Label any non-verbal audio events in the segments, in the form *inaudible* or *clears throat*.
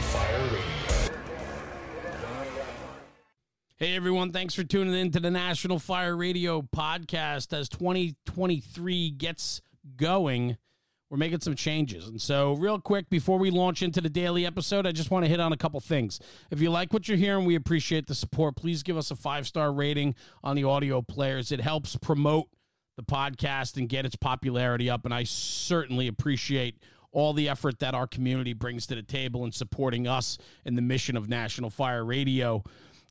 Fire Radio. Hey everyone, thanks for tuning in to the National Fire Radio podcast. As 2023 gets going, we're making some changes. And so, real quick, before we launch into the daily episode, I just want to hit on a couple things. If you like what you're hearing, we appreciate the support. Please give us a five star rating on the audio players. It helps promote the podcast and get its popularity up. And I certainly appreciate all the effort that our community brings to the table in supporting us in the mission of National Fire Radio.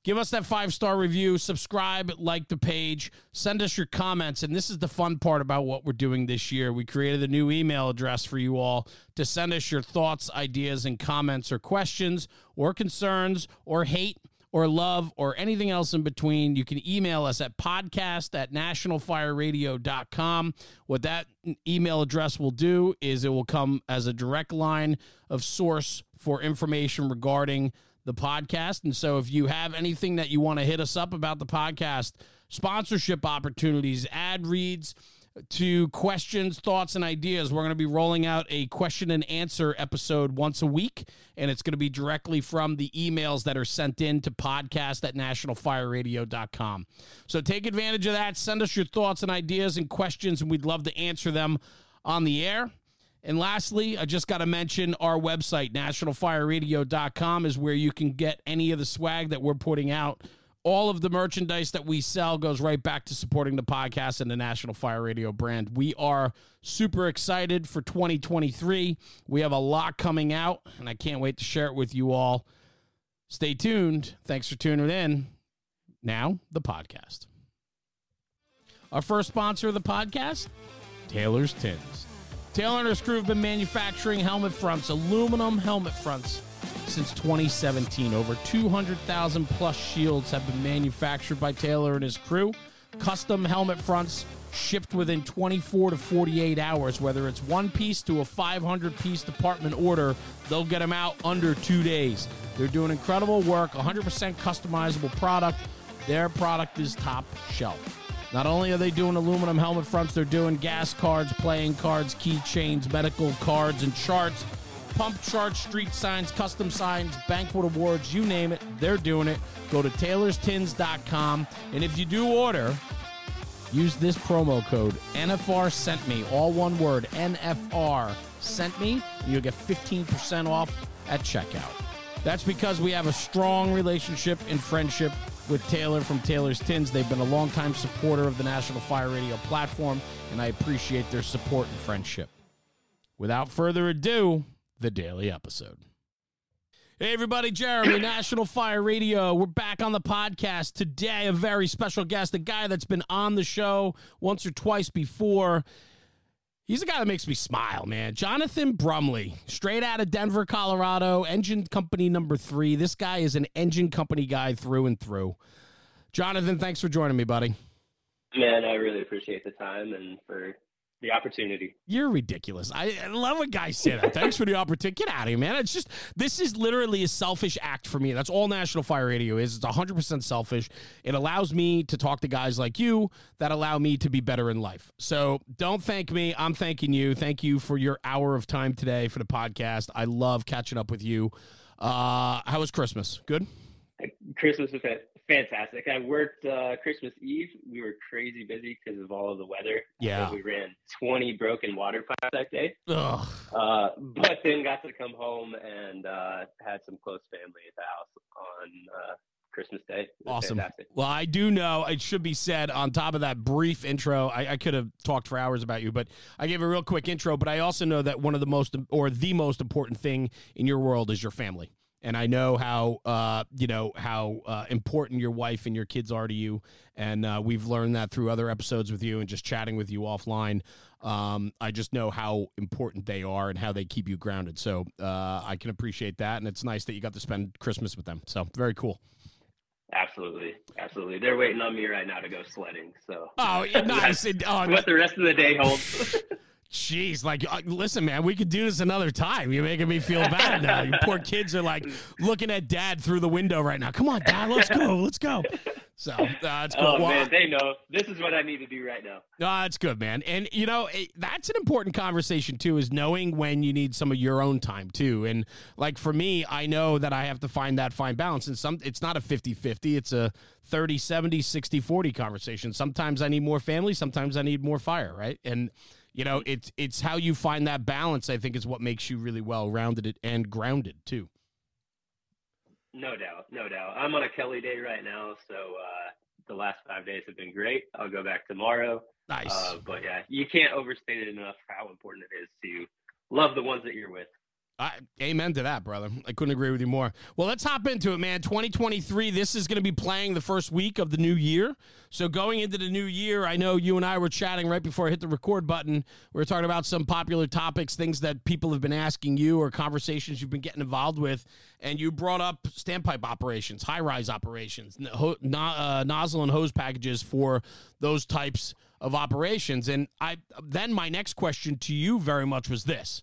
Give us that five star review, subscribe, like the page, send us your comments. And this is the fun part about what we're doing this year. We created a new email address for you all to send us your thoughts, ideas, and comments, or questions, or concerns, or hate, or love, or anything else in between. You can email us at podcast at nationalfireradio.com. What that email address will do is it will come as a direct line of source for information regarding the podcast. And so if you have anything that you want to hit us up about the podcast, sponsorship opportunities, ad reads, to questions, thoughts, and ideas. We're going to be rolling out a question and answer episode once a week, and it's going to be directly from the emails that are sent in to podcast at nationalfireradio.com. So take advantage of that. Send us your thoughts and ideas and questions, and we'd love to answer them on the air. And lastly, I just got to mention our website, nationalfireradio.com, is where you can get any of the swag that we're putting out. All of the merchandise that we sell goes right back to supporting the podcast and the National Fire Radio brand. We are super excited for 2023. We have a lot coming out, and I can't wait to share it with you all. Stay tuned. Thanks for tuning in. Now, the podcast. Our first sponsor of the podcast, Taylor's Tins. Taylor and his crew have been manufacturing helmet fronts, aluminum helmet fronts, since 2017. Over 200,000 plus shields have been manufactured by Taylor and his crew. Custom helmet fronts shipped within 24 to 48 hours. Whether it's one piece to a 500 piece department order, they'll get them out under two days. They're doing incredible work, 100% customizable product. Their product is top shelf. Not only are they doing aluminum helmet fronts, they're doing gas cards, playing cards, keychains, medical cards, and charts, pump charts, street signs, custom signs, banquet awards, you name it, they're doing it. Go to taylorstins.com. And if you do order, use this promo code NFR sent me, all one word, NFR sent me, and you'll get 15% off at checkout. That's because we have a strong relationship and friendship with Taylor from Taylor's Tins. They've been a longtime supporter of the National Fire Radio platform, and I appreciate their support and friendship. Without further ado, the daily episode. Hey, everybody, Jeremy, *coughs* National Fire Radio. We're back on the podcast today. A very special guest, a guy that's been on the show once or twice before. He's a guy that makes me smile, man. Jonathan Brumley, straight out of Denver, Colorado, engine company number three. This guy is an engine company guy through and through. Jonathan, thanks for joining me, buddy. Man, I really appreciate the time and for the opportunity. You're ridiculous. I, I love when guys say that. Thanks for the opportunity. Get out of here, man. It's just this is literally a selfish act for me. That's all National Fire Radio is. It's 100% selfish. It allows me to talk to guys like you that allow me to be better in life. So don't thank me. I'm thanking you. Thank you for your hour of time today for the podcast. I love catching up with you. Uh, how was Christmas? Good. Christmas was fantastic. I worked uh, Christmas Eve. We were crazy busy because of all of the weather. Yeah. we ran 20 broken water pipes that day. Ugh. Uh, but then got to come home and uh, had some close family at the house on uh, Christmas Day. Awesome. Fantastic. Well, I do know it should be said on top of that brief intro. I, I could have talked for hours about you, but I gave a real quick intro. But I also know that one of the most or the most important thing in your world is your family. And I know how uh, you know how uh, important your wife and your kids are to you, and uh, we've learned that through other episodes with you and just chatting with you offline. Um, I just know how important they are and how they keep you grounded. So uh, I can appreciate that, and it's nice that you got to spend Christmas with them. So very cool. Absolutely, absolutely. They're waiting on me right now to go sledding. So Oh, *laughs* nice. Oh, *laughs* what the rest of the day holds. *laughs* Jeez, like, uh, listen, man, we could do this another time. You're making me feel bad now. Your poor *laughs* kids are like looking at dad through the window right now. Come on, dad, let's go, let's go. So that's uh, cool. Oh well, man, they know this is what I need to do right now. No, that's good, man. And you know that's an important conversation too, is knowing when you need some of your own time too. And like for me, I know that I have to find that fine balance. And some, it's not a 50-50. It's a 30, 70, 60, 40 conversation. Sometimes I need more family. Sometimes I need more fire. Right. And you know, it's it's how you find that balance. I think is what makes you really well rounded and grounded too. No doubt, no doubt. I'm on a Kelly day right now, so uh, the last five days have been great. I'll go back tomorrow. Nice. Uh, but yeah, you can't overstate it enough how important it is to love the ones that you're with. I, amen to that, brother. I couldn't agree with you more. Well, let's hop into it, man. 2023, this is going to be playing the first week of the new year. So, going into the new year, I know you and I were chatting right before I hit the record button. We were talking about some popular topics, things that people have been asking you, or conversations you've been getting involved with. And you brought up standpipe operations, high rise operations, no, uh, nozzle and hose packages for those types of operations. And I then my next question to you very much was this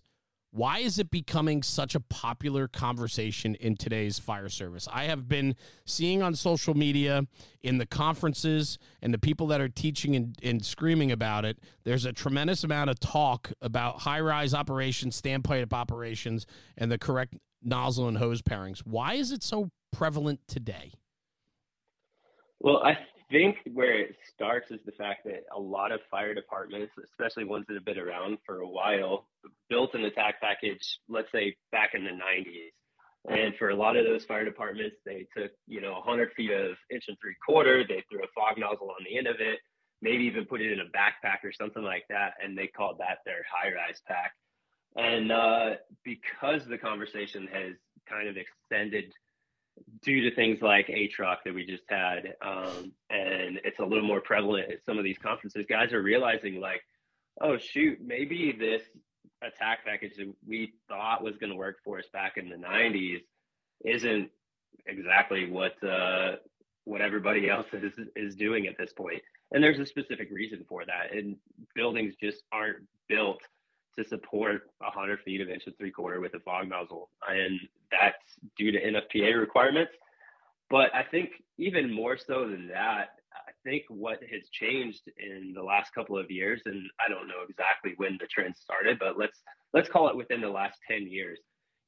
why is it becoming such a popular conversation in today's fire service? I have been seeing on social media, in the conferences, and the people that are teaching and, and screaming about it, there's a tremendous amount of talk about high rise operations, standpipe operations, and the correct nozzle and hose pairings. Why is it so prevalent today? Well, I think where it starts is the fact that a lot of fire departments, especially ones that have been around for a while, built an attack package, let's say back in the 90s. And for a lot of those fire departments, they took, you know, 100 feet of inch and three quarter, they threw a fog nozzle on the end of it, maybe even put it in a backpack or something like that. And they called that their high rise pack. And uh, because the conversation has kind of extended due to things like ATROC that we just had, um, and it's a little more prevalent at some of these conferences, guys are realizing like, oh shoot, maybe this attack package that we thought was going to work for us back in the 90s isn't exactly what uh, what everybody else is is doing at this point. And there's a specific reason for that. And buildings just aren't built to support 100 feet of inch and three quarter with a fog nozzle, and that's due to NFPA requirements. But I think even more so than that, think what has changed in the last couple of years, and I don't know exactly when the trend started, but let's let's call it within the last 10 years.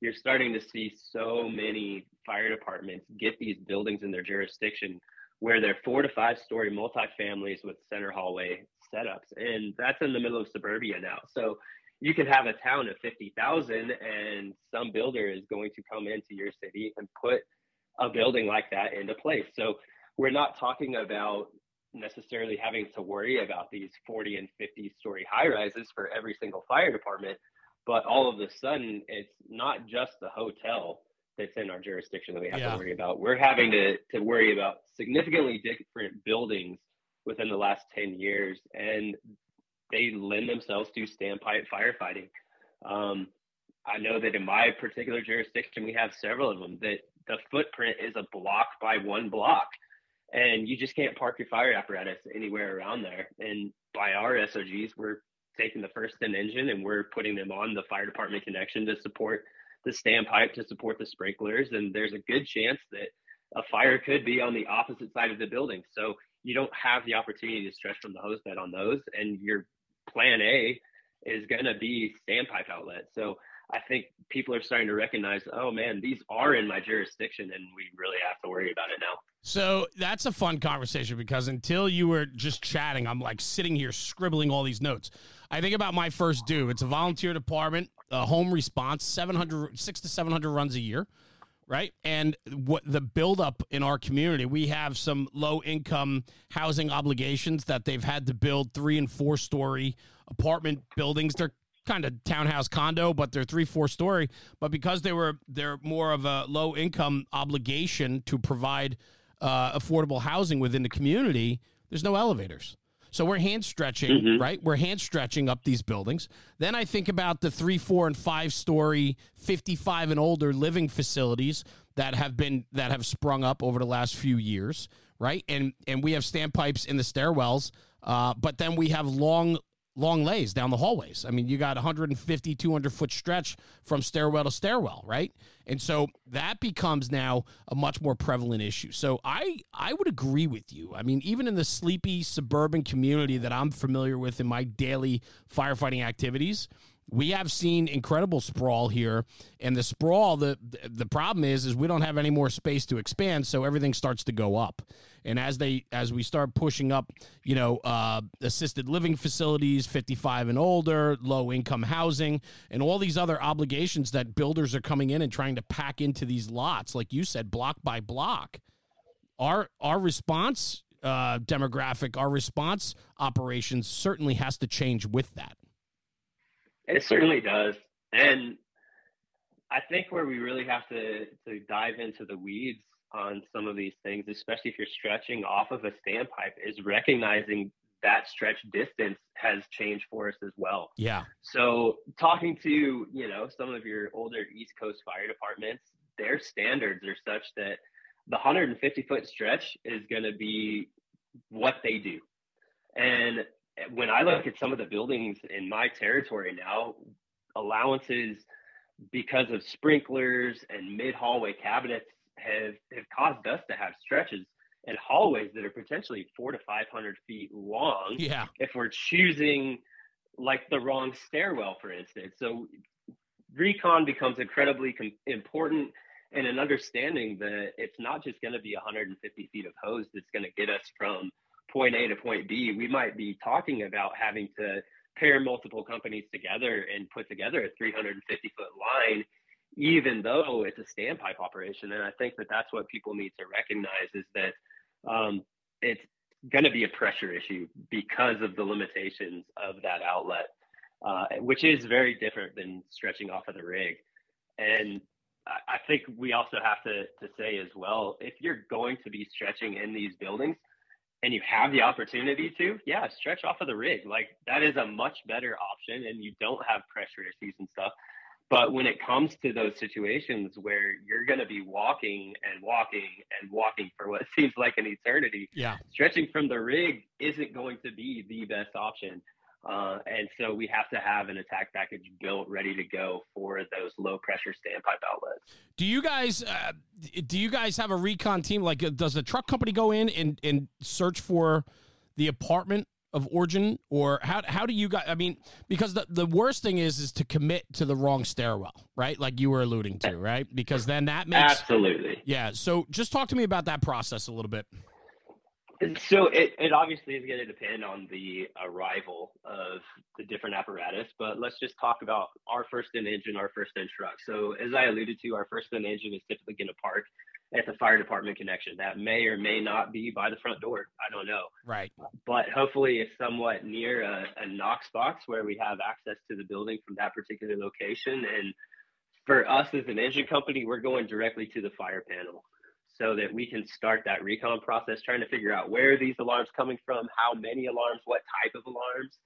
You're starting to see so many fire departments get these buildings in their jurisdiction where they're four to five story multifamilies with center hallway setups. And that's in the middle of suburbia now. So you can have a town of 50,000 and some builder is going to come into your city and put a building like that into place. So we're not talking about necessarily having to worry about these 40 and 50 story high rises for every single fire department, but all of a sudden it's not just the hotel that's in our jurisdiction that we have yeah. to worry about. We're having to, to worry about significantly different buildings within the last 10 years. And they lend themselves to standpipe firefighting. Um, I know that in my particular jurisdiction, we have several of them that the footprint is a block by one block, and you just can't park your fire apparatus anywhere around there. And by our SOGs, we're taking the first in engine and we're putting them on the fire department connection to support the standpipe to support the sprinklers. And there's a good chance that a fire could be on the opposite side of the building. So you don't have the opportunity to stretch from the hose bed on those, and you're plan A is going to be standpipe outlet. So I think people are starting to recognize, oh man, these are in my jurisdiction and we really have to worry about it now. So that's a fun conversation because until you were just chatting, I'm like sitting here scribbling all these notes. I think about my first due. It's a volunteer department, a home response, 700, six to 700 runs a year right? And what the buildup in our community, we have some low income housing obligations that they've had to build three and four story apartment buildings. They're kind of townhouse condo, but they're three, four story. But because they were they're more of a low income obligation to provide uh, affordable housing within the community, there's no elevators. So we're hand stretching, mm-hmm. right? We're hand stretching up these buildings. Then I think about the three, four, and five story, 55 and older living facilities that have been that have sprung up over the last few years, right? And and we have standpipes in the stairwells, uh, but then we have long long lays down the hallways. I mean, you got 150, 200 foot stretch from stairwell to stairwell, right? And so that becomes now a much more prevalent issue. So I I would agree with you. I mean, even in the sleepy suburban community that I'm familiar with in my daily firefighting activities, we have seen incredible sprawl here. And the sprawl the the problem is is we don't have any more space to expand so everything starts to go up. And as they as we start pushing up you know uh, assisted living facilities 55 and older low income housing and all these other obligations that builders are coming in and trying to pack into these lots like you said block by block our our response uh, demographic our response operations certainly has to change with that it certainly does. And I think where we really have to, to dive into the weeds on some of these things, especially if you're stretching off of a standpipe, is recognizing that stretch distance has changed for us as well. Yeah. So talking to, you know, some of your older East Coast fire departments, their standards are such that the 150 foot stretch is going to be what they do. And when I look at some of the buildings in my territory now, allowances because of sprinklers and mid hallway cabinets have, have caused us to have stretches and hallways that are potentially four to 500 feet long. Yeah. If we're choosing like the wrong stairwell, for instance. So recon becomes incredibly com- important and an understanding that it's not just going to be 150 feet of hose that's going to get us from point A to point B, we might be talking about having to pair multiple companies together and put together a 350 foot line, even though it's a standpipe operation. And I think that that's what people need to recognize is that um, it's going to be a pressure issue because of the limitations of that outlet, uh, which is very different than stretching off of the rig. And I think we also have to, to say as well, if you're going to be stretching in these buildings, and you have the opportunity to, yeah, stretch off of the rig. Like that is a much better option and you don't have pressure issues and stuff. But when it comes to those situations where you're going to be walking and walking and walking for what *laughs* seems like an eternity, yeah, stretching from the rig isn't going to be the best option. Uh, and so we have to have an attack package built ready to go for those low pressure standpipe outlets. Do you guys uh, do you guys have a recon team? Like, does the truck company go in and, and search for the apartment of origin, or how how do you guys? I mean, because the the worst thing is is to commit to the wrong stairwell, right? Like you were alluding to, right? Because then that makes absolutely yeah. So just talk to me about that process a little bit. So it, it obviously is going to depend on the arrival of the different apparatus, but let's just talk about our first in engine, our first in truck. So as I alluded to, our first in engine is typically going to park at the fire department connection. That may or may not be by the front door. I don't know. Right. But hopefully it's somewhat near a, a Knox box where we have access to the building from that particular location. And for us as an engine company, we're going directly to the fire panel so that we can start that recon process, trying to figure out where these alarms coming from, how many alarms, what type of alarms,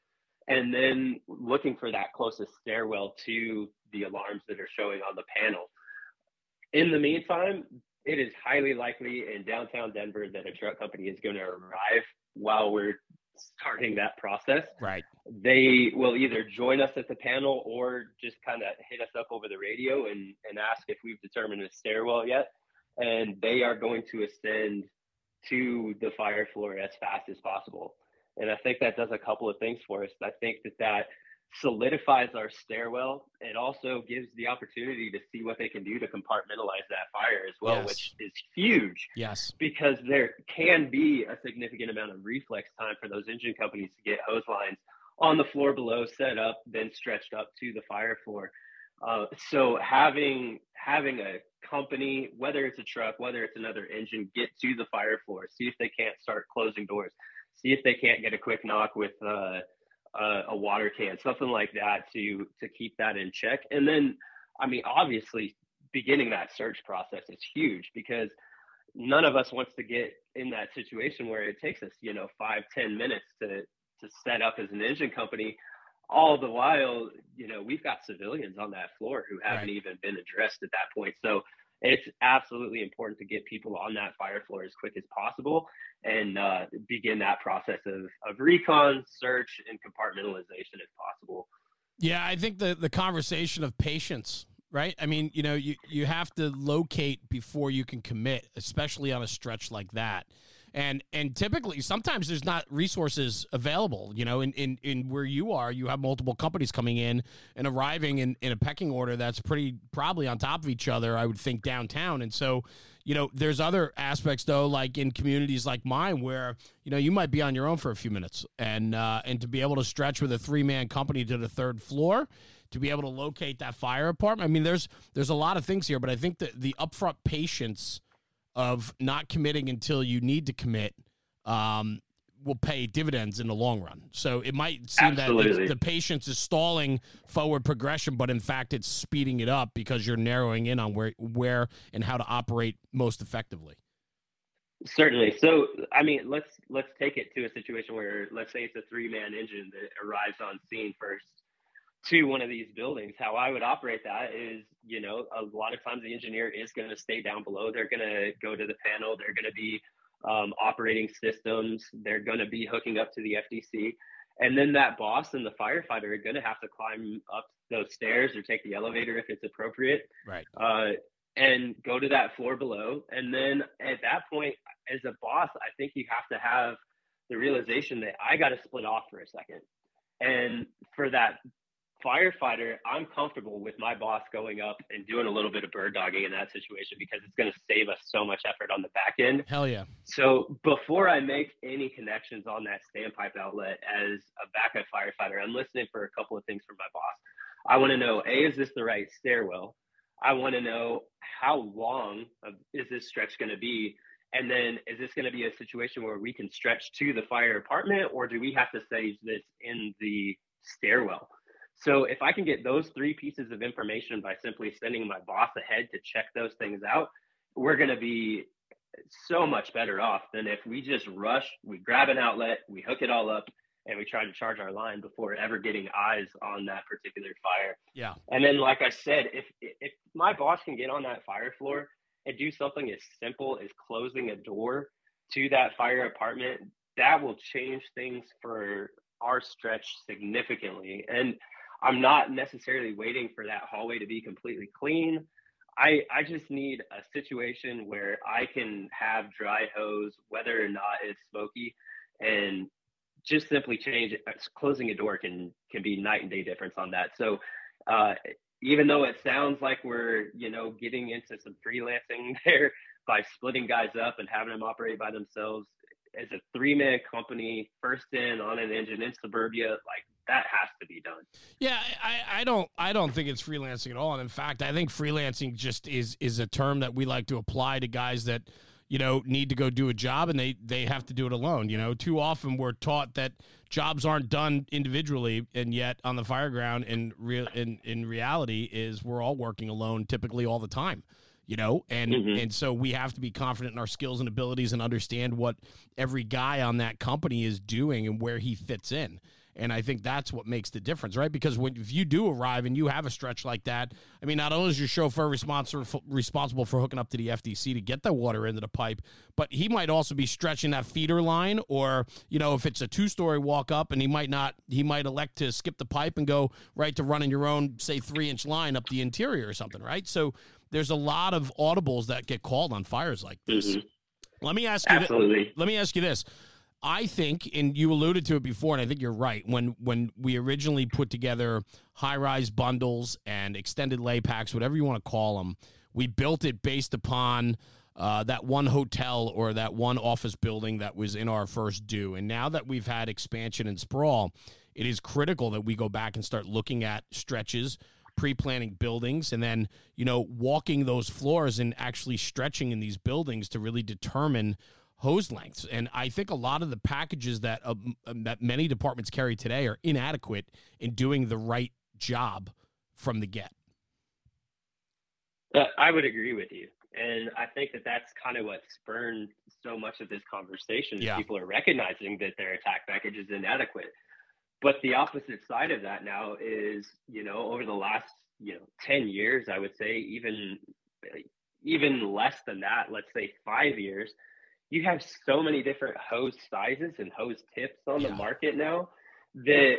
and then looking for that closest stairwell to the alarms that are showing on the panel. In the meantime, it is highly likely in downtown Denver that a truck company is going to arrive while we're starting that process. Right. They will either join us at the panel or just kind of hit us up over the radio and, and ask if we've determined a stairwell yet and they are going to ascend to the fire floor as fast as possible. And I think that does a couple of things for us. I think that that solidifies our stairwell. It also gives the opportunity to see what they can do to compartmentalize that fire as well, yes. which is huge. Yes. Because there can be a significant amount of reflex time for those engine companies to get hose lines on the floor below set up, then stretched up to the fire floor. Uh, so having having a company, whether it's a truck, whether it's another engine, get to the fire floor, see if they can't start closing doors, see if they can't get a quick knock with uh, uh, a water can, something like that to to keep that in check. And then, I mean, obviously, beginning that search process is huge because none of us wants to get in that situation where it takes us, you know, five ten minutes to to set up as an engine company all the while, you know, we've got civilians on that floor who haven't right. even been addressed at that point. So it's absolutely important to get people on that fire floor as quick as possible and uh, begin that process of, of recon, search, and compartmentalization if possible. Yeah, I think the the conversation of patience, right? I mean, you know, you you have to locate before you can commit, especially on a stretch like that and and typically sometimes there's not resources available you know in in, in where you are you have multiple companies coming in and arriving in, in a pecking order that's pretty probably on top of each other i would think downtown. And so you know there's other aspects though like in communities like mine where you know you might be on your own for a few minutes and uh, and to be able to stretch with a three man company to the third floor to be able to locate that fire apartment i mean there's there's a lot of things here but i think that the upfront patience of not committing until you need to commit um, will pay dividends in the long run. So it might seem Absolutely. that the, the patience is stalling forward progression, but in fact it's speeding it up because you're narrowing in on where where and how to operate most effectively. Certainly. So, I mean, let's let's take it to a situation where, let's say, it's a three man engine that arrives on scene first to one of these buildings. How I would operate that is, you know, a lot of times the engineer is going to stay down below. They're going to go to the panel. They're going to be um, operating systems. They're going to be hooking up to the FDC. And then that boss and the firefighter are going to have to climb up those stairs or take the elevator if it's appropriate. Right. Uh, and go to that floor below. And then at that point, as a boss, I think you have to have the realization that I got to split off for a second. And for that firefighter, I'm comfortable with my boss going up and doing a little bit of bird dogging in that situation because it's going to save us so much effort on the back end. Hell yeah. So before I make any connections on that standpipe outlet as a backup firefighter, I'm listening for a couple of things from my boss. I want to know A, is this the right stairwell? I want to know how long is this stretch going to be? And then is this going to be a situation where we can stretch to the fire apartment or do we have to stage this in the stairwell? So if I can get those three pieces of information by simply sending my boss ahead to check those things out, we're going to be so much better off than if we just rush, we grab an outlet, we hook it all up, and we try to charge our line before ever getting eyes on that particular fire. Yeah. And then, like I said, if if my boss can get on that fire floor and do something as simple as closing a door to that fire apartment, that will change things for our stretch significantly. And I'm not necessarily waiting for that hallway to be completely clean. I, I just need a situation where I can have dry hose, whether or not it's smoky, and just simply change it. Closing a door can can be night and day difference on that. So uh, even though it sounds like we're you know getting into some freelancing *laughs* there by splitting guys up and having them operate by themselves, as a three man company, first in on an engine in suburbia, like that has to be done. Yeah, I, I don't I don't think it's freelancing at all. And in fact, I think freelancing just is is a term that we like to apply to guys that you know need to go do a job and they they have to do it alone. You know, too often we're taught that jobs aren't done individually, and yet on the fireground in real in in reality is we're all working alone typically all the time you know and mm-hmm. and so we have to be confident in our skills and abilities and understand what every guy on that company is doing and where he fits in and I think that's what makes the difference, right? Because when if you do arrive and you have a stretch like that, I mean, not only is your chauffeur responsible responsible for hooking up to the FDC to get the water into the pipe, but he might also be stretching that feeder line, or you know, if it's a two story walk up, and he might not, he might elect to skip the pipe and go right to running your own, say, three inch line up the interior or something, right? So there's a lot of audibles that get called on fires like this. Mm-hmm. Let me ask you. Absolutely. Th- let me ask you this. I think, and you alluded to it before, and I think you're right. When when we originally put together high rise bundles and extended lay packs, whatever you want to call them, we built it based upon uh, that one hotel or that one office building that was in our first due. And now that we've had expansion and sprawl, it is critical that we go back and start looking at stretches, pre-planning buildings, and then you know walking those floors and actually stretching in these buildings to really determine hose lengths. And I think a lot of the packages that uh, that many departments carry today are inadequate in doing the right job from the get. Uh, I would agree with you. And I think that that's kind of what spurned so much of this conversation. Yeah. People are recognizing that their attack package is inadequate. But the opposite side of that now is, you know, over the last, you know, 10 years, I would say, even even less than that, let's say five years, you have so many different hose sizes and hose tips on yeah. the market now that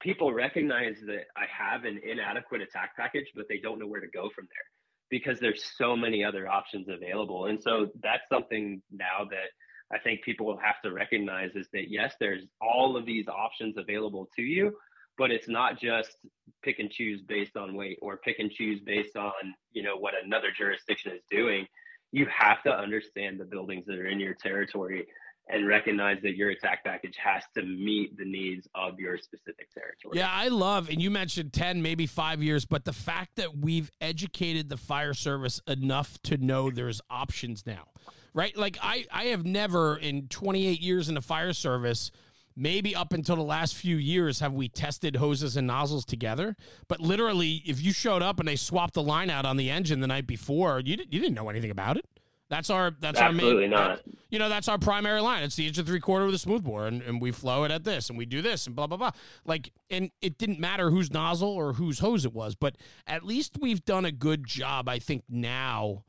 people recognize that I have an inadequate attack package, but they don't know where to go from there because there's so many other options available. And so that's something now that I think people will have to recognize is that yes, there's all of these options available to you, but it's not just pick and choose based on weight or pick and choose based on, you know, what another jurisdiction is doing. You have to understand the buildings that are in your territory and recognize that your attack package has to meet the needs of your specific territory. Yeah, I love, and you mentioned 10, maybe five years, but the fact that we've educated the fire service enough to know there's options now, right? Like, I, I have never in 28 years in the fire service, maybe up until the last few years, have we tested hoses and nozzles together. But literally, if you showed up and they swapped the line out on the engine the night before, you, you didn't know anything about it. That's our that's Absolutely our main. Not. You know, that's our primary line. It's the inch and three quarter with a smoothbore, and, and we flow it at this, and we do this, and blah blah blah. Like, and it didn't matter whose nozzle or whose hose it was, but at least we've done a good job, I think, now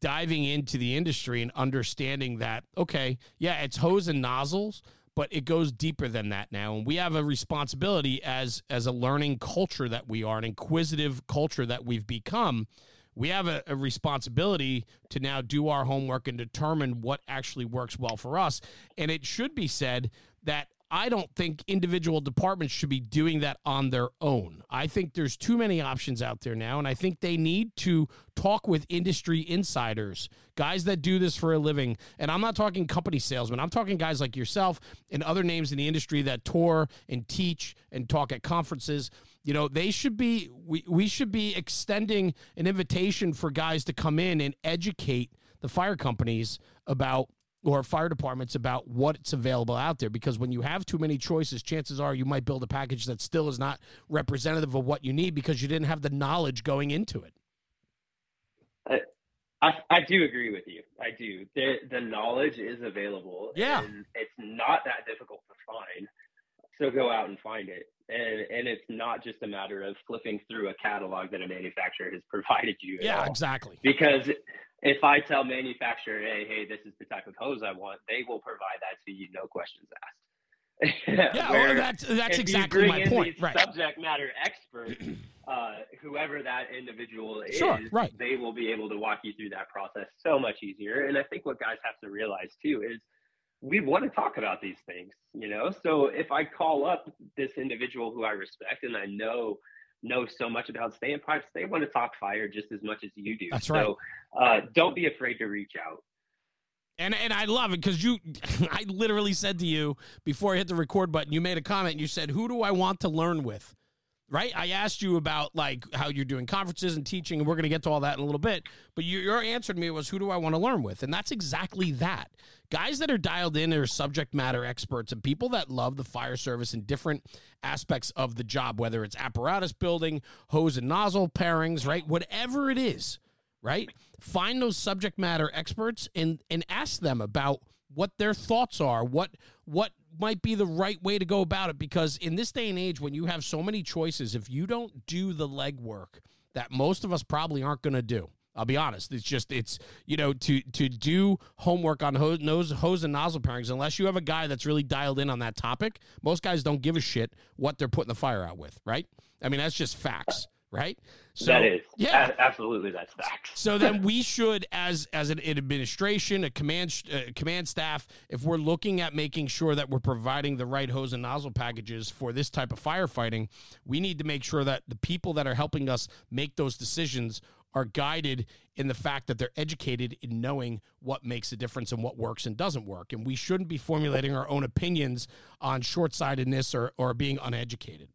diving into the industry and understanding that okay, yeah, it's hose and nozzles, but it goes deeper than that now, and we have a responsibility as as a learning culture that we are, an inquisitive culture that we've become we have a, a, responsibility to now do our homework and determine what actually works well for us. And it should be said that I don't think individual departments should be doing that on their own. I think there's too many options out there now, and I think they need to talk with industry insiders, guys that do this for a living. And I'm not talking company salesmen, I'm talking guys like yourself and other names in the industry that tour and teach and talk at conferences. You know, they should be, we, we should be extending an invitation for guys to come in and educate the fire companies about or fire departments about what's available out there because when you have too many choices chances are you might build a package that still is not representative of what you need because you didn't have the knowledge going into it. I i, I do agree with you. I do. The the knowledge is available yeah. and it's not that difficult to find. So go out and find it. And and it's not just a matter of flipping through a catalog that a manufacturer has *laughs* provided you yeah exactly. Because if I tell manufacturer, hey, hey, this is the type of hose I want, they will provide that to you, no questions asked. *laughs* yeah, well, that's that's exactly my point. Right. Subject matter expert, *clears throat* uh, whoever that individual sure, is, right. they will be able to walk you through that process so much easier. And I think what guys have to realize too is we want to talk about these things, you know. So if I call up this individual who I respect and I know know so much about standpipes, they want to talk fire just as much as you do. That's right. So uh, don't be afraid to reach out. And and I love it because you, *laughs* I literally said to you before I hit the record button, you made a comment. And you said, "Who do I want to learn with?" Right? I asked you about like how you're doing conferences and teaching, and we're going to get to all that in a little bit. But you, your answer to me was, "Who do I want to learn with?" And that's exactly that. Guys that are dialed in are subject matter experts and people that love the fire service in different aspects of the job, whether it's apparatus building, hose and nozzle pairings, right? Whatever it is, right? Find those subject matter experts and and ask them about what their thoughts are, what what might be the right way to go about it because in this day and age when you have so many choices if you don't do the legwork that most of us probably aren't going to do I'll be honest. It's just it's you know to to do homework on hose, nose, hose and nozzle pairings unless you have a guy that's really dialed in on that topic. Most guys don't give a shit what they're putting the fire out with, right? I mean that's just facts right? So, that is, yeah, absolutely, that's facts. so then we should, as as an administration, a command uh, command staff, if we're looking at making sure that we're providing the right hose and nozzle packages for this type of firefighting, we need to make sure that the people that are helping us make those decisions are guided in the fact that they're educated in knowing what makes a difference and what works and doesn't work. And we shouldn't be formulating our own opinions on short sightedness or, or being uneducated.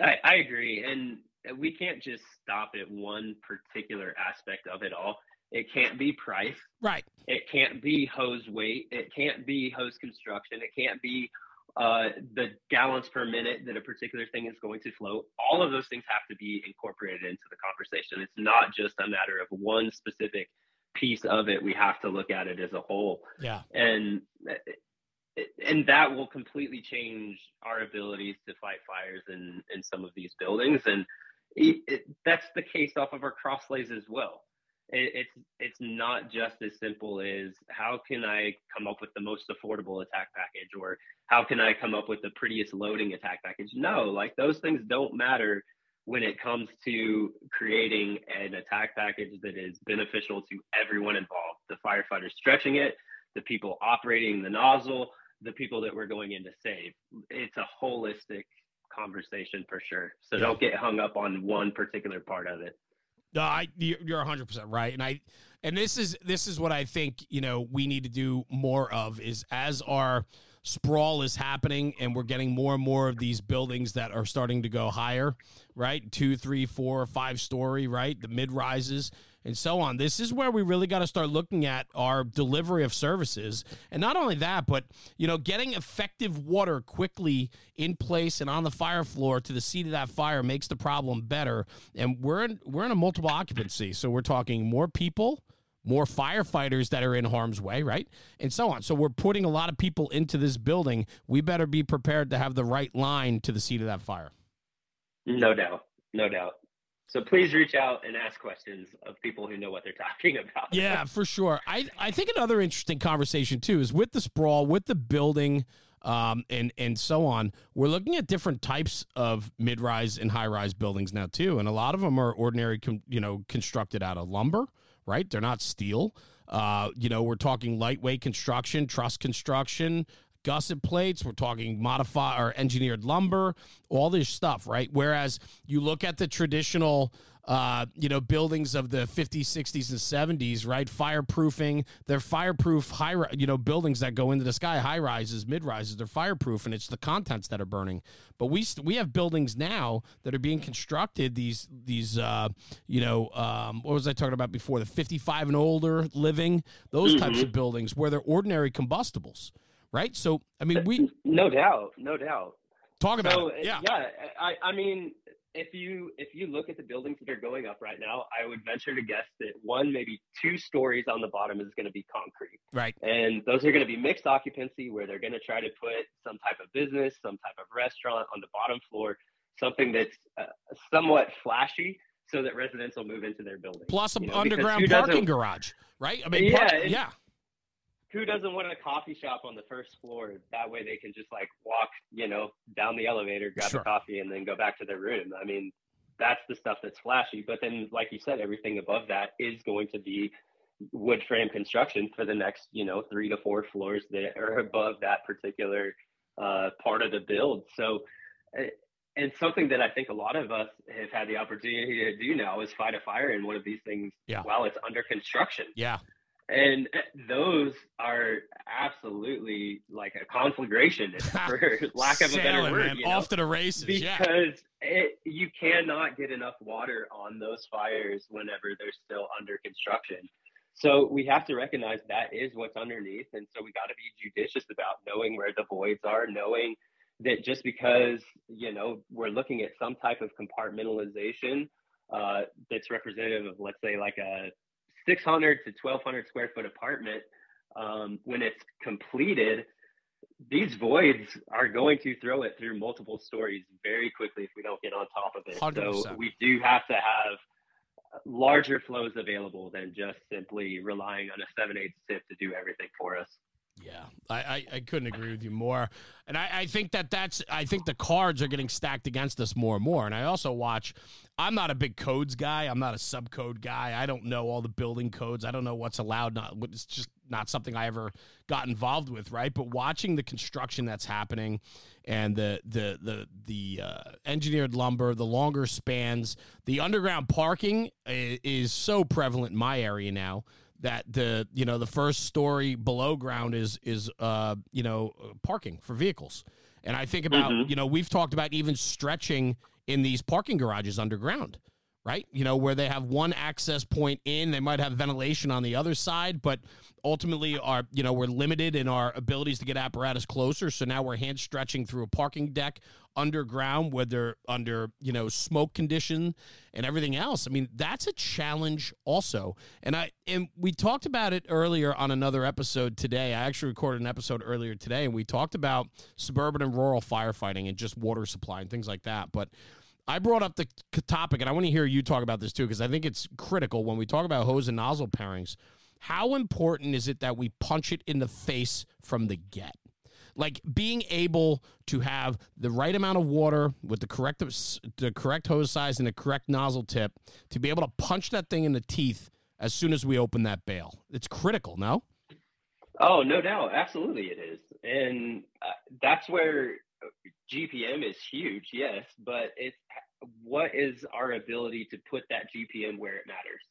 I, I agree. And we can't just stop at one particular aspect of it all. It can't be price. Right. It can't be hose weight. It can't be hose construction. It can't be uh, the gallons per minute that a particular thing is going to flow. All of those things have to be incorporated into the conversation. It's not just a matter of one specific piece of it. We have to look at it as a whole. Yeah. And and that will completely change our abilities to fight fires in in some of these buildings and it, it, that's the case off of our cross lays as well. It, it's it's not just as simple as how can I come up with the most affordable attack package or how can I come up with the prettiest loading attack package. No, like those things don't matter when it comes to creating an attack package that is beneficial to everyone involved the firefighters stretching it, the people operating the nozzle, the people that we're going in to save. It's a holistic conversation for sure. So don't get hung up on one particular part of it. No, I you're 100 percent right, and I and this is this is what I think you know we need to do more of is as our sprawl is happening and we're getting more and more of these buildings that are starting to go higher, right? Two, three, four, five story, right? The mid rises and so on. This is where we really got to start looking at our delivery of services. And not only that, but you know, getting effective water quickly in place and on the fire floor to the seat of that fire makes the problem better. And we're in we're in a multiple occupancy. So we're talking more people more firefighters that are in harm's way, right? And so on. So we're putting a lot of people into this building. We better be prepared to have the right line to the seat of that fire. No doubt. No doubt. So please reach out and ask questions of people who know what they're *laughs* talking about. yeah, for sure. I, I think another interesting conversation too is with the sprawl, with the building, um, and and so on. We're looking at different types of mid-rise and high-rise buildings now too, and a lot of them are ordinary, you know, constructed out of lumber right? They're not steel. Uh, you know, we're talking lightweight construction, truss construction, gusset plates. We're talking modified or engineered lumber, all this stuff, right? Whereas you look at the traditional uh, you know, buildings of the 50s, 60s, and 70s, right? Fireproofing. They're fireproof high, you know, buildings that go into the sky, high rises, mid rises. They're fireproof, and it's the contents that are burning. But we we have buildings now that are being constructed. These these uh, you know, um, what was I talking about before? The 55 and older living, those mm-hmm. types of buildings where they're ordinary combustibles, right? So I mean, we *laughs* no doubt, no doubt. Talk about so, it. Yeah, yeah. I I mean if you if you look at the buildings that are going up right now, I would venture to guess that one, maybe two stories on the bottom is going to be concrete. Right. And those are going to be mixed occupancy where they're going to try to put some type of business, some type of restaurant on the bottom floor, something that's uh, somewhat flashy so that residents will move into their building. Plus an you know, underground parking garage, right? I mean, yeah, park, yeah who doesn't want a coffee shop on the first floor? That way they can just like walk, you know, down the elevator, grab sure. a coffee, and then go back to their room. I mean, that's the stuff that's flashy. But then, like you said, everything above that is going to be wood frame construction for the next, you know, three to four floors that are above that particular uh, part of the build. So, eh, and something that I think a lot of us have had the opportunity to do now is fight a fire in one of these things yeah. while it's under construction. Yeah and those are absolutely like a conflagration *laughs* for lack of a better word. You know? off to the races because yeah. it, you cannot get enough water on those fires whenever they're still under construction so we have to recognize that is what's underneath and so we got to be judicious about knowing where the voids are knowing that just because you know we're looking at some type of compartmentalization uh, that's representative of let's say like a 600 to 1200 square foot apartment, um, when it's completed, these voids are going to throw it through multiple stories very quickly if we don't get on top of it. 100%. So we do have to have larger flows available than just simply relying on a 7 8 SIP to do everything for us. Yeah, I, I, I, couldn't agree with you more. And I, I think that that's, I think the cards are getting stacked against us more and more. And I also watch, I'm not a big codes guy. I'm not a subcode guy. I don't know all the building codes. I don't know what's allowed. Not, it's just not something I ever got involved with, right? But watching the construction that's happening and the, the, the, the uh, engineered lumber, the longer spans, the underground parking is, is so prevalent in my area now that the you know the first story below ground is is uh you know parking for vehicles and i think about mm-hmm. you know we've talked about even stretching in these parking garages underground right? You know where they have one access point in they might have ventilation on the other side but ultimately our, you know we're limited in our abilities to get apparatus closer. So now we're hand stretching through a parking deck underground where they're under you know smoke condition and everything else. I mean that's a challenge also. And i and we talked about it earlier on another episode today. I actually recorded an episode earlier today and we talked about suburban and rural firefighting and just water supply and things like that. But I brought up the topic, and I want to hear you talk about this too, because I think it's critical when we talk about hose and nozzle pairings. How important is it that we punch it in the face from the get? Like being able to have the right amount of water with the correct the correct hose size and the correct nozzle tip to be able to punch that thing in the teeth as soon as we open that bale. It's critical, no? Oh, no doubt. Absolutely it is. And uh, that's where GPM is huge, yes, but it's what is our ability to put that GPM where it matters?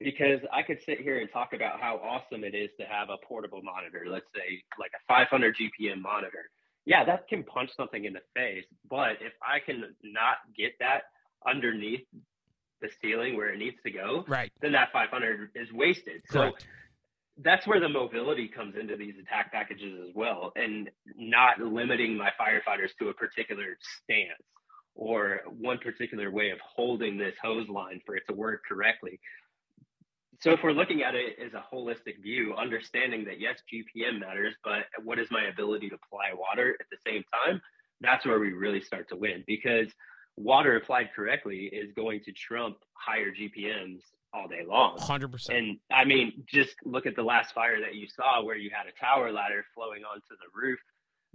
Because I could sit here and talk about how awesome it is to have a portable monitor, let's say like a 500 GPM monitor. Yeah, that can punch something in the face, but if I can not get that underneath the ceiling where it needs to go, right, then that 500 is wasted. Correct. So that's where the mobility comes into these attack packages as well, and not limiting my firefighters to a particular stance or one particular way of holding this hose line for it to work correctly. So if we're looking at it as a holistic view, understanding that yes, GPM matters, but what is my ability to apply water at the same time? That's where we really start to win because water applied correctly is going to trump higher GPMs all day long. 100%. And I mean, just look at the last fire that you saw where you had a tower ladder flowing onto the roof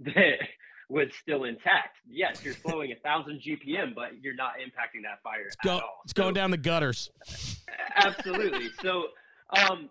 *laughs* that was still intact. Yes, you're *laughs* flowing a thousand GPM, but you're not impacting that fire it's go, at all. It's so, going down the gutters. Absolutely. So, um,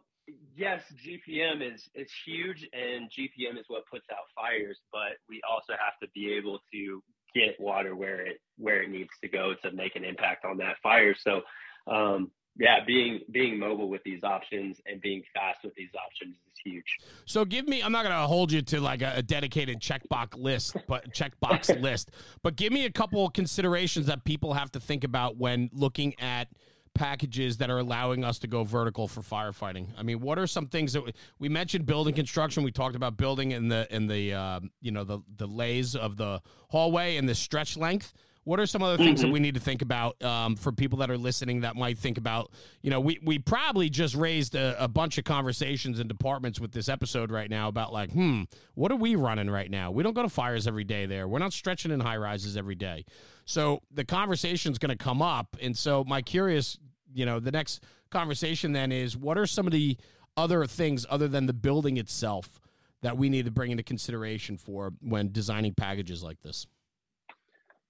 yes, GPM is is huge, and GPM is what puts out fires. But we also have to be able to get water where it where it needs to go to make an impact on that fire. So, um, yeah, being being mobile with these options and being fast with these options is huge. So give me I'm not going to hold you to like a, a dedicated checkbox list, but checkbox *laughs* list. But give me a couple considerations that people have to think about when looking at packages that are allowing us to go vertical for firefighting. I mean, what are some things that we, we mentioned building construction, we talked about building in the in the uh, you know the the lays of the hallway and the stretch length. What are some other things mm-hmm. that we need to think about um, for people that are listening that might think about, you know, we, we probably just raised a, a, bunch of conversations in departments with this episode right now about like, hmm, what are we running right now? We don't go to fires every day there. We're not stretching in high rises every day. So the conversation is going to come up. And so my curious, you know, the next conversation then is what are some of the other things other than the building itself that we need to bring into consideration for when designing packages like this?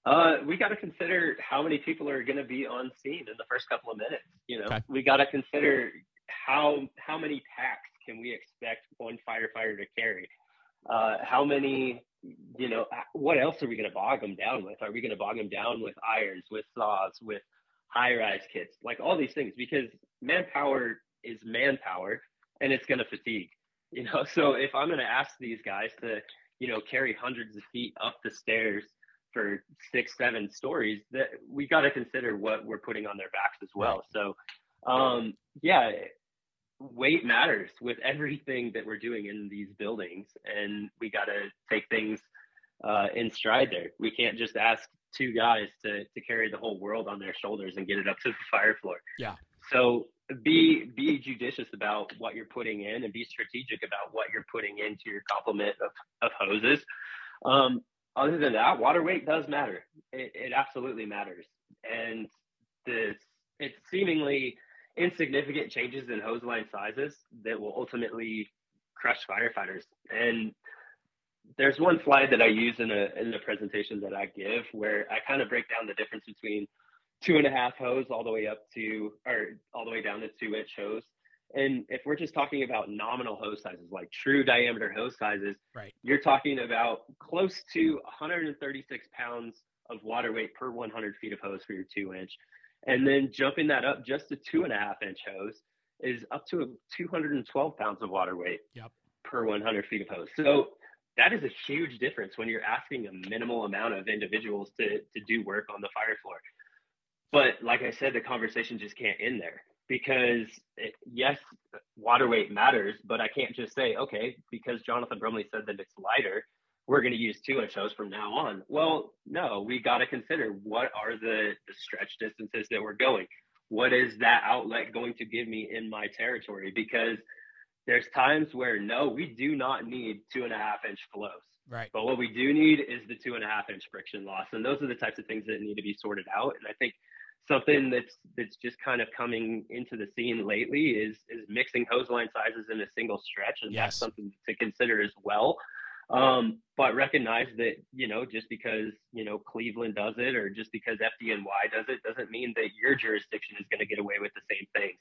Uh, we got to consider how many people are going to be on scene in the first couple of minutes. You know, okay. we got to consider how how many packs can we expect one firefighter to carry? Uh, how many, you know, what else are we going to bog them down with? Are we going to bog them down with irons, with saws, with high rise kits, like all these things? Because manpower is manpower, and it's going to fatigue. You know, *laughs* so if I'm going to ask these guys to, you know, carry hundreds of feet up the stairs for six, seven stories, that we got to consider what we're putting on their backs as well. So, um, yeah, weight matters with everything that we're doing in these buildings, and we got to take things uh, in stride there. We can't just ask two guys to to carry the whole world on their shoulders and get it up to the fire floor. Yeah. So be be judicious about what you're putting in and be strategic about what you're putting into your complement of, of hoses. Um, other than that, water weight does matter. It, it absolutely matters. And the it's seemingly insignificant changes in hose line sizes that will ultimately crush firefighters. And there's one slide that I use in a in the presentation that I give where I kind of break down the difference between two and a half hose all the way up to or all the way down to two inch hose and if we're just talking about nominal hose sizes, like true diameter hose sizes, right. you're talking about close to 136 pounds of water weight per 100 feet of hose for your two inch. And then jumping that up just to two and a half inch hose is up to 212 pounds of water weight yep. per 100 feet of hose. So that is a huge difference when you're asking a minimal amount of individuals to, to do work on the fire floor. But like I said, the conversation just can't end there because it, yes, water weight matters, but I can't just say, okay, because Jonathan Brumley said that it's lighter, we're going to use two inch hose from now on. Well, no, we got to consider what are the, the stretch distances that we're going. What is that outlet going to give me in my territory? Because there's times where no, we do not need two and a half inch flows. Right. But what we do need is the two and a half inch friction loss, and those are the types of things that need to be sorted out. And I think something that's that's just kind of coming into the scene lately is is mixing hose line sizes in a single stretch, and yes. that's something to consider as well. Um, but recognize that you know just because you know Cleveland does it or just because FDNY does it doesn't mean that your jurisdiction is going to get away with the same things.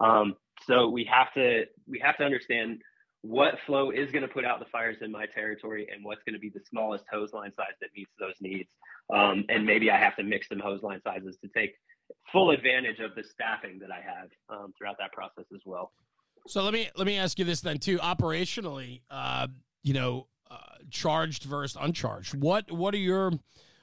Um, so we have to we have to understand what flow is going to put out the fires in my territory and what's going to be the smallest hose line size that meets those needs. Um, and maybe I have to mix some hose line sizes to take full advantage of the staffing that I have um, throughout that process as well. So let me let me ask you this then too. Operationally, uh, you know, uh, charged versus uncharged. What what are your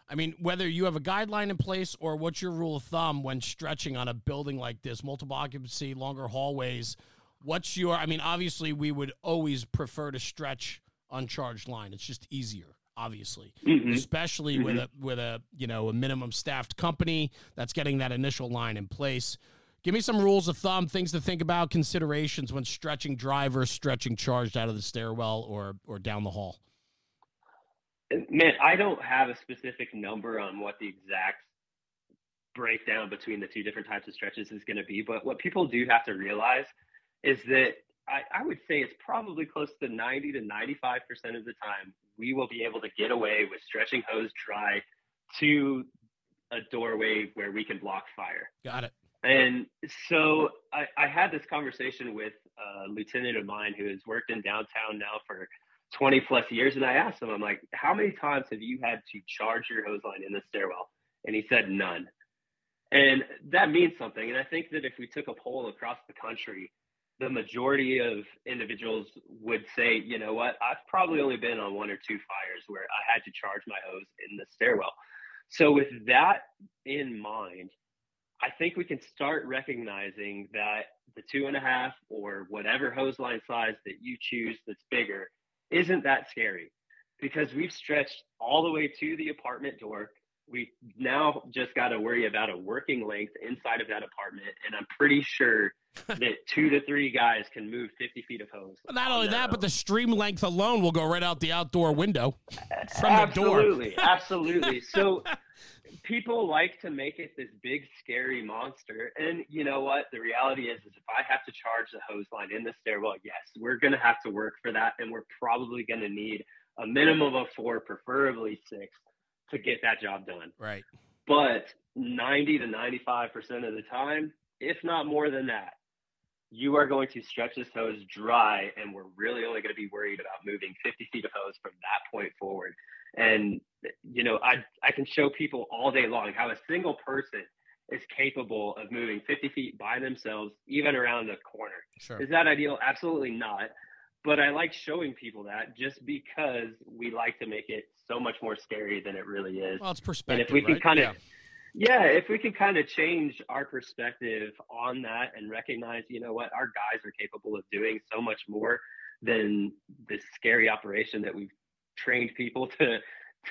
I mean, whether you have a guideline in place or what's your rule of thumb when stretching on a building like this, multiple occupancy, longer hallways, what's your I mean, obviously we would always prefer to stretch uncharged line. It's just easier, obviously. Mm-hmm. Especially mm-hmm. with a with a, you know, a minimum staffed company that's getting that initial line in place. Give me some rules of thumb, things to think about, considerations when stretching drivers, stretching charged out of the stairwell or or down the hall. Man, I don't have a specific number on what the exact breakdown between the two different types of stretches is going to be, but what people do have to realize is that I, I, would say it's probably close to 90 to 95% of the time we will be able to get away with stretching hose dry to a doorway where we can block fire. Got it. And so I, I had this conversation with a lieutenant of mine who has worked in downtown now for 20 plus years. And I asked him, I'm like, how many times have you had to charge your hose line in the stairwell? And he said, none. And that means something. And I think that if we took a poll across the country, the majority of individuals would say, you know what, I've probably only been on one or two fires where I had to charge my hose in the stairwell. So, with that in mind, I think we can start recognizing that the two and a half or whatever hose line size that you choose that's bigger isn't that scary because we've stretched all the way to the apartment door. We now just got to worry about a working length inside of that apartment. And I'm pretty sure that two to three guys can move 50 feet of hose. Not only that, but the stream length alone will go right out the outdoor window from absolutely, the door. absolutely. *laughs* So people like to make it this big scary monster and you know what the reality is is if i have to charge the hose line in the stairwell yes we're going to have to work for that and we're probably going to need a minimum of four preferably six to get that job done right but 90 to 95 percent of the time if not more than that you are going to stretch this hose dry and we're really only going to be worried about moving 50 feet of hose from that point forward and you know, I I can show people all day long how a single person is capable of moving 50 feet by themselves, even around the corner. Sure. Is that ideal? Absolutely not. But I like showing people that just because we like to make it so much more scary than it really is. Well, it's perspective. And if we can right? kind of yeah. Yeah, if we can kind of change our perspective on that and recognize, you know what, our guys are capable of doing so much more than this scary operation that we've trained people *laughs* to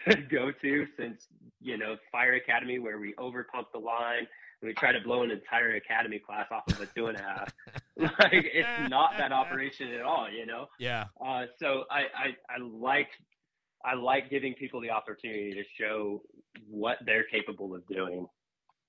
to go to since you know fire academy where we overpump the line and we try to blow an entire academy class off of a two and a half. *laughs* Like it's not that operation at all you know? Yeah. Uh, so I, I i like i like giving people the opportunity to show what they're capable of doing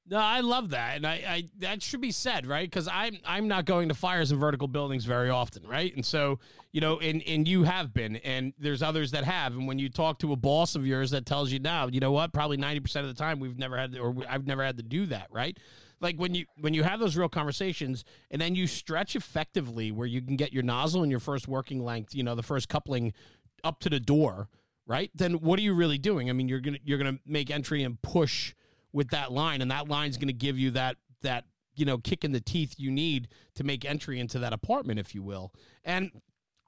no, I love that, and I, I that should be said, right? Because I'm I'm not going to fires in vertical buildings very often, right? And so you know, and and you have been, and there's others that have, and when you talk to a boss of yours that tells you now, you know what, probably ninety percent of the time we've never had, or I've never had to do that, right? Like when you when you have those real conversations, and then you stretch effectively, where you can get your nozzle and your first working length, you know, the first coupling up to the door, right? Then what are you really doing? I mean, you're gonna you're gonna make entry and push with that line, and that line's to give you that that you know kick in the teeth you need to make entry into that apartment, if you will. And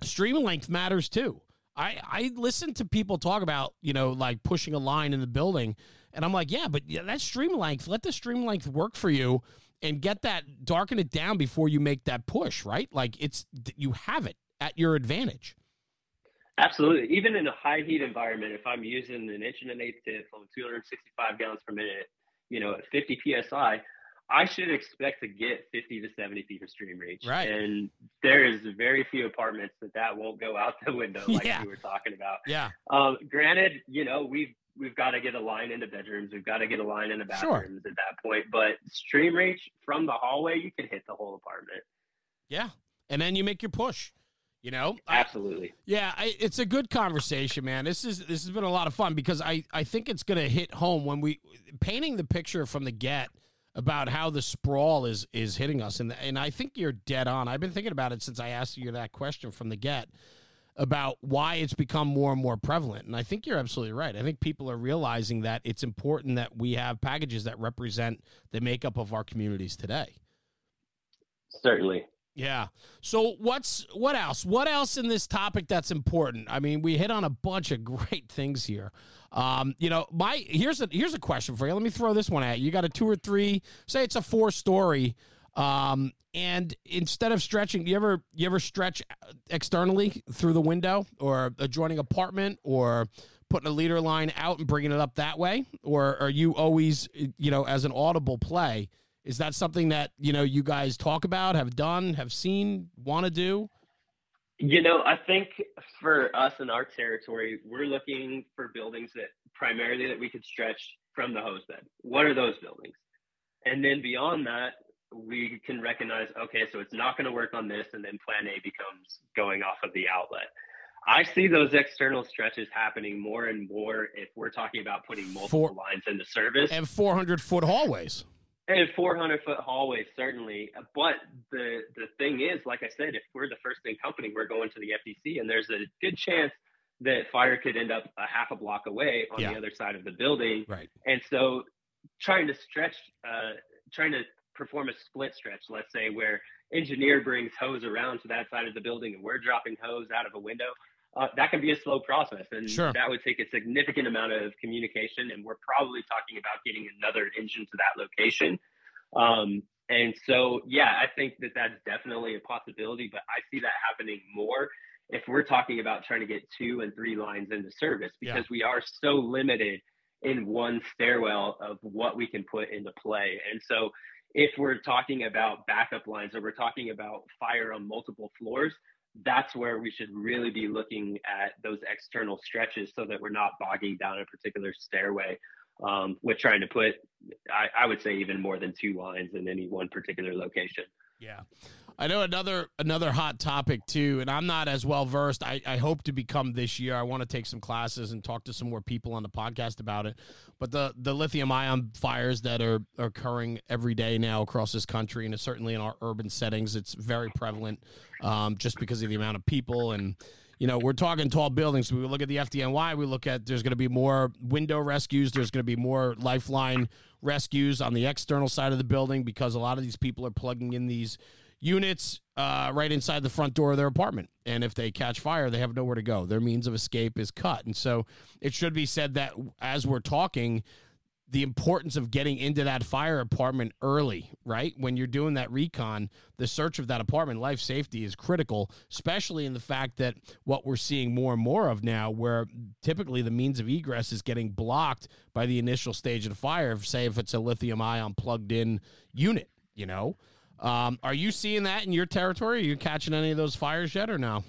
stream length matters too. I I listen to people talk about you know like pushing a line in the building, and I'm like, yeah, but that stream length, let the stream length work for you, and get that darken it down before you make that push, right? Like it's you have it at your advantage. Absolutely. Even in a high heat environment, if I'm using an inch and an eighth tip on 265 gallons per minute, you know, at 50 psi, I should expect to get 50 to 70 feet of stream reach. Right. And there is very few apartments that that won't go out the window, *laughs* like Yeah. we were talking about. Yeah. Um, granted, you know, we've we've got to get a line into bedrooms, we've got to get a line into Sure. bathrooms at that point. But stream reach from the hallway, you can hit the whole apartment. Yeah. And then you make your push. You know, I, Absolutely. Yeah, I, it's a good conversation, man. This is this has been a lot of fun because I I think it's going to hit home when we painting the picture from the get about how the sprawl is is hitting us, and and I think you're dead on. I've been thinking about it since I asked you that question from the get about why it's become more and more prevalent, and I think you're absolutely right. I think people are realizing that it's important that we have packages that represent the makeup of our communities today. Certainly. Yeah. So what's what else? What else in this topic that's important? I mean, we hit on a bunch of *laughs* great things here. Um, you know, my here's a here's a question for you. Let me throw this one at you. You got a two or three, say it's a four story. Um, and instead of stretching, you ever you ever stretch externally through the window or adjoining apartment or putting a leader line out and bringing it up that way? Or are you always, you know, as an audible play? Is that something that you know you guys talk about, have done, have seen, want to do? You know, I think for us in our territory, we're looking for buildings that primarily that we could stretch from the hose bed. What are those buildings? And then beyond that, we can recognize, okay, so it's not going to work on this, and then plan A becomes going off of the outlet. I see those external stretches happening more and more if we're talking about putting multiple For- lines into service. And 400 foot hallways. And 400 foot hallways, certainly. But the the thing is, like I said, if we're the first in company, we're going to the FDC, and there's a good chance that fire could end up a half a block away on Yeah. the other side of the building. Right. And so, trying to stretch, uh, trying to perform a split stretch, let's say, where engineer brings hose around to that side of the building, and we're dropping hose out of a window. Uh, that can be a slow process, and Sure. that would take a significant amount of communication. And we're probably talking about getting another engine to that location. Um, and so, yeah, I think that that's definitely a possibility, but I see that happening more if we're talking about trying to get two and three lines into service Yeah. because we are so limited in one stairwell of what we can put into play. And so, if we're talking about backup lines or we're talking about fire on multiple floors, that's where we should really be looking at those external stretches so that we're not bogging down a particular stairway um, with trying to put, I, I would say, even more than two lines in any one particular location. Yeah. I know another another hot topic too, and I'm not as well versed. I, I hope to become this year. I want to take some classes and talk to some more people on the podcast about it. But the the lithium ion fires that are, are occurring every day now across this country, and certainly in our urban settings, it's very prevalent, um, just because of the amount of people and. You know, we're talking tall buildings. We look at the FDNY. We look at there's going to be more window rescues. There's going to be more lifeline rescues on the external side of the building because a lot of these people are plugging in these units uh, right inside the front door of their apartment. And if they catch fire, they have nowhere to go. Their means of escape is cut. And so it should be said that as we're talking, the importance of getting into that fire apartment early, right? When you're doing that recon, the search of that apartment, life safety is critical, especially in the fact that what we're seeing more and more of now, where typically the means of egress is getting blocked by the initial stage of the fire, say if it's a lithium ion plugged in unit, you know? Um, are you seeing that in your territory? Are you catching any of those fires yet or no?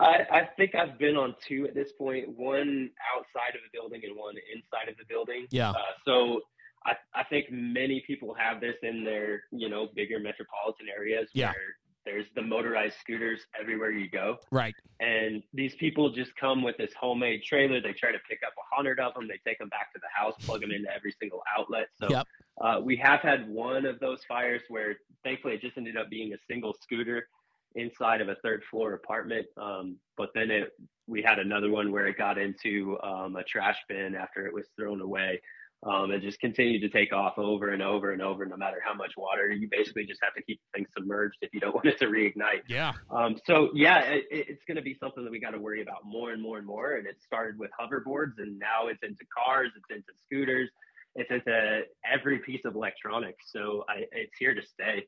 I, I think I've been on two at this point, one outside of the building and one inside of the building. Yeah. Uh, so I, I think many people have this in their, you know, bigger metropolitan areas Yeah. where there's the motorized scooters everywhere you go. Right. And these people just come with this homemade trailer. They try to pick up a hundred of them. They take them back to the house, plug them into every single outlet. So Yep. uh, we have had one of those fires where thankfully it just ended up being a single scooter inside of a third floor apartment. Um, but then it, we had another one where it got into um, a trash bin after it was thrown away. Um, it just continued to take off over and over and over, no matter how much water. You basically just have to keep things submerged if you don't *laughs* want it to reignite. Yeah. Um, so yeah, it, it- it's going to be something that we got to worry about more and more and more. And it started with hoverboards, and now it's into cars, it's into scooters, it's into every piece of electronics. So I, it's here to stay.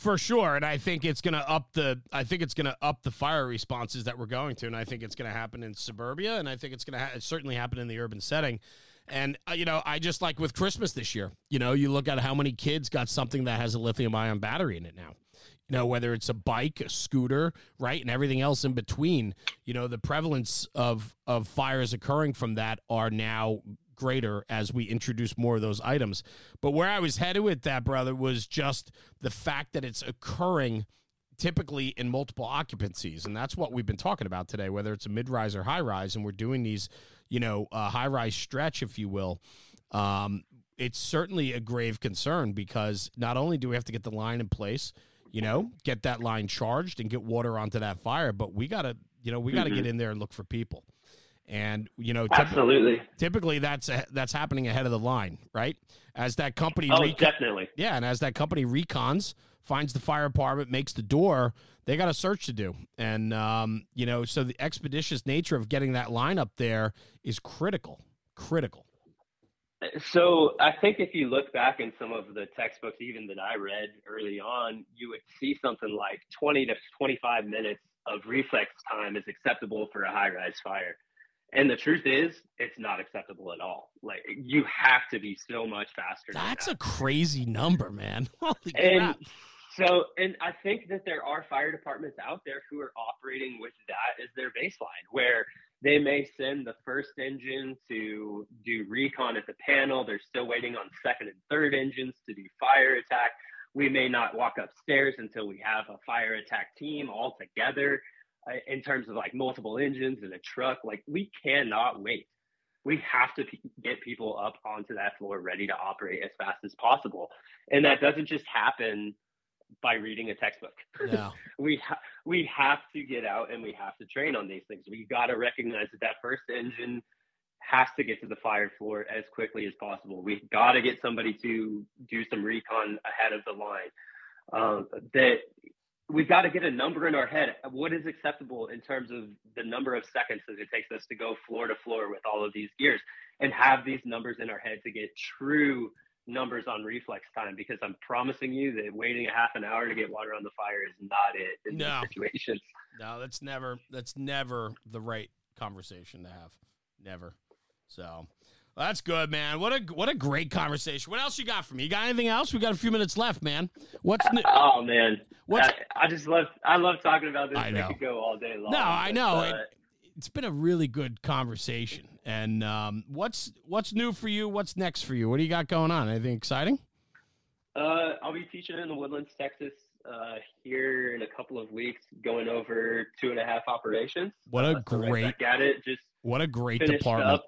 For sure, and I think it's going to up the. I think it's going to up the fire responses that we're going to, and I think it's going to happen in suburbia, and I think it's going to ha- certainly happen in the urban setting. And uh, you know, I just like with Christmas this year. You know, you look at how many kids got something that has a lithium ion battery in it now. You know, whether it's a bike, a scooter, right, and everything else in between. You know, the prevalence of of fires occurring from that are now greater as we introduce more of those items. But where I was headed with that, brother, was just the fact that it's occurring typically in multiple occupancies. And that's what we've been talking about today, whether it's a mid rise or high rise. And we're doing these, you know, uh, high rise stretch, if you will. Um, it's certainly a grave concern because not only do we have to get the line in place, you know, get that line charged and get water onto that fire, but we got to, you know, we got to mm-hmm. get in there and look for people. And you know, absolutely. Typically, that's a, that's happening ahead of the line, right? As that company, oh, definitely, yeah, and as that company recons, finds the fire department, makes the door, they got a search to do. And, um, you know, so the expeditious nature of getting that line up there is critical, critical. So I think if you look back in some of the textbooks, even that I read early on, you would see something like 20 to 25 minutes of reflex time is acceptable for a high rise fire. And the truth is, it's not acceptable at all. Like you have to be so much faster. That's that. a crazy number, man. *laughs* Holy and crap. So, and I think that there are fire departments out there who are operating with that as their baseline, where they may send the first engine to do recon at the panel. They're still waiting on second and third engines to do fire attack. We may not walk upstairs until we have a fire attack team all together in terms of like multiple engines and a truck. Like, we cannot wait. We have to p- get people up onto that floor ready to operate as fast as possible. And that doesn't just happen by reading a textbook. Yeah. *laughs* we ha- we have to get out and we have to train on these things. We got to recognize that that first engine has to get to the fire floor as quickly as possible. We got to get somebody to do some recon ahead of the line. Um, that we've got to get a number in our head. What is acceptable in terms of the number of seconds that it takes us to go floor to floor with all of these gears, and have these numbers in our head to get true numbers on reflex time because I'm promising you that waiting a half an hour to get water on the fire is not it in no. these situations. No, that's never that's never the right conversation to have. Never. So well, that's good, man. What a what a great conversation. What else you got for me? You got anything else? We got a few minutes left, man. What's new? Oh man, what's I, I, just love I love talking about this. I know. could go all day long. No, I know. Uh, it, it's been a really good conversation. And um, what's what's new for you? What's next for you? What do you got going on? Anything exciting? Uh, I'll be teaching in the Woodlands, Texas, uh, here in a couple of weeks, going over two and a half operations. What a uh, great so right it. Just what a great department. Up.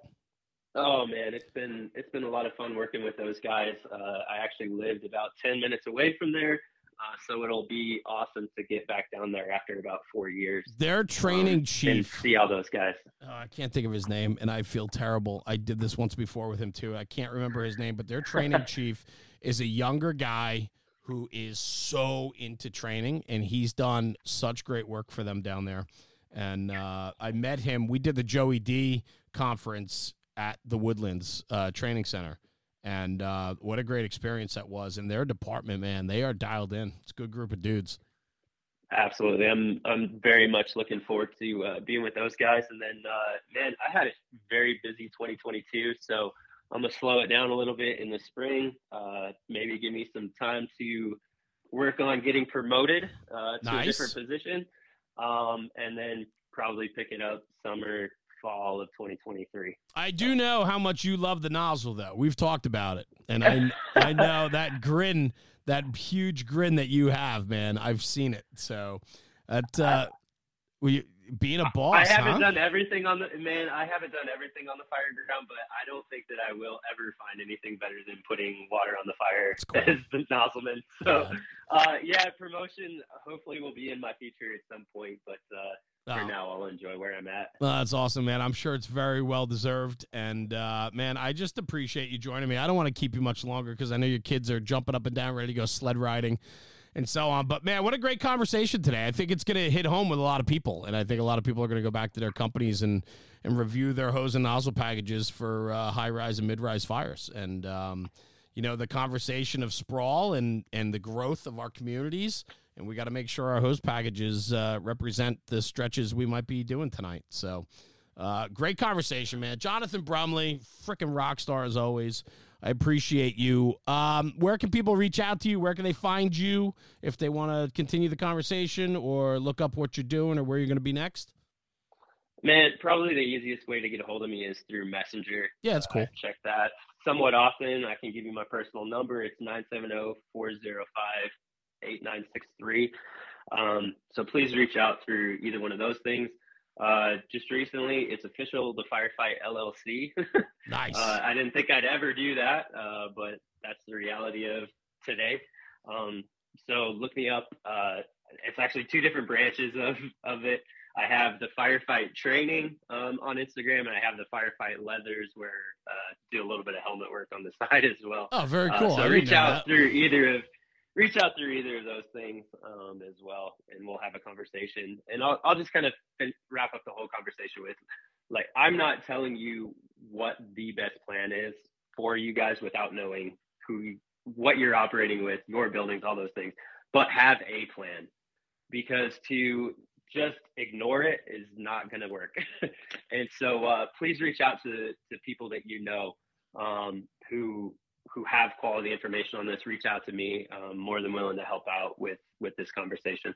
Oh man, it's been it's been a lot of fun working with those guys. Uh, I actually lived about ten minutes away from there, uh, so it'll be awesome to get back down there after about four years. Their training um, chief. see all those guys. Oh, I can't think of his name, and I feel terrible. I did this once before with him too. I can't remember his name, but their training *laughs* chief is a younger guy who is so into training, and he's done such great work for them down there. And uh, I met him. We did the Joey D conference at the Woodlands uh, Training Center and uh, what a great experience that was. And their department, man, they are dialed in. It's a good group of dudes. Absolutely, I'm I'm very much looking forward to uh, being with those guys. And then, uh, man, I had a very busy 2022, so I'm gonna slow it down a little bit in the spring. Uh, maybe give me some time to work on getting promoted uh, to nice. a different position, um, and then probably pick it up summer fall of 2023. I do know how much you love the nozzle, though. We've talked about it, and I *laughs* I know that grin, that huge grin that you have, man. I've seen it. So, that uh, we being a boss. I haven't huh? done everything on the man. I haven't done everything on the fire ground, but I don't think that I will ever find anything better than putting water on the fire *laughs* cool. as the nozzleman. So, yeah. Uh, yeah, promotion hopefully will be in my future at some point, but. Uh, for oh. now, I'll enjoy where I'm at. Well, that's awesome, man. I'm sure it's very well deserved. And uh, man, I just appreciate you joining me. I don't want to keep you much longer because I know your kids are jumping up and down, ready to go sled riding and so on. But man, what a great conversation today. I think it's going to hit home with a lot of people, and I think a lot of people are going to go back to their companies and and review their hose and nozzle packages for uh, high rise and mid rise fires. And um, you know, the conversation of sprawl and and the growth of our communities and we got to make sure our hose packages uh, represent the stretches we might be doing tonight. So, Uh, great conversation, man. Jonathan Brumley, freaking rock star as always. I appreciate you. Um, where can people reach out to you? Where can they find you if they want to continue the conversation or look up what you're doing or where you're going to be next? Man, probably the easiest way to get a hold of me is through Messenger. Yeah, that's cool. Uh, check that somewhat often. I can give you my personal number. It's 970 405 8963. Um, so please reach out through either one of those things. Uh, just recently, it's official, the Firefight LLC. *laughs* nice. Uh, I didn't think I'd ever do that, uh, but that's the reality of today. Um, so look me up. Uh, it's actually two different branches of, of it. I have the firefight training um, on Instagram, and I have the firefight leathers where uh, do a little bit of helmet work on the *laughs* side as well. Oh, very uh, cool. so reach out that. through either of reach out through either of those things um, as well, and we'll have a conversation. And I'll, I'll just kind of wrap up the whole conversation with, like, I'm not telling you what the best plan is for you guys without knowing who, what you're operating with, your buildings, all those things, but have a plan, because to just ignore it is not going to work. *laughs* and so, uh, please reach out to to people that you know um, who who have quality information on this, reach out to me. I'm more than willing to help out with with this conversation.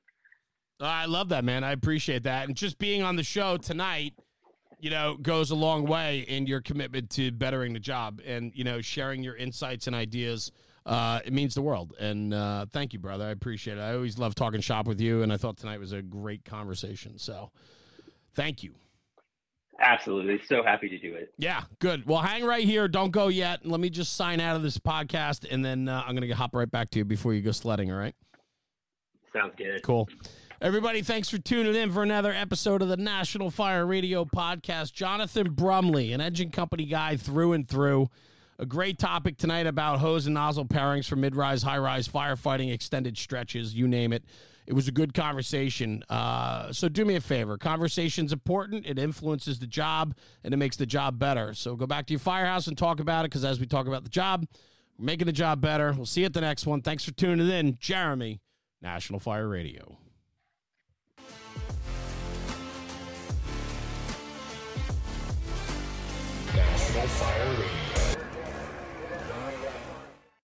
I love that, man. I appreciate that. And just being on the show tonight, you know, goes a long way in your commitment to bettering the job and, you know, sharing your insights and ideas. Uh, it means the world. And uh, thank you, brother. I appreciate it. I always love talking shop with you. And I thought tonight was a great conversation. So thank you. Absolutely. So happy to do it. Yeah, good. Well, hang right here. Don't go yet. Let me just sign out of this podcast, and then uh, I'm going to hop right back to you before you go sledding, all right? Sounds good. Cool. Everybody, thanks for tuning in for another episode of the National Fire Radio Podcast. Jonathan Brumley, an engine company guy through and through. A great topic tonight about hose and nozzle pairings for mid rise, high rise firefighting, extended stretches, you name it. It was a good conversation. Uh, so do me a favor. Conversation's important. It influences the job and it makes the job better. So go back to your firehouse and talk about it because as we talk about the job, we're making the job better. We'll see you at the next one. Thanks for tuning in. Jeremy, National Fire Radio. National Fire Radio.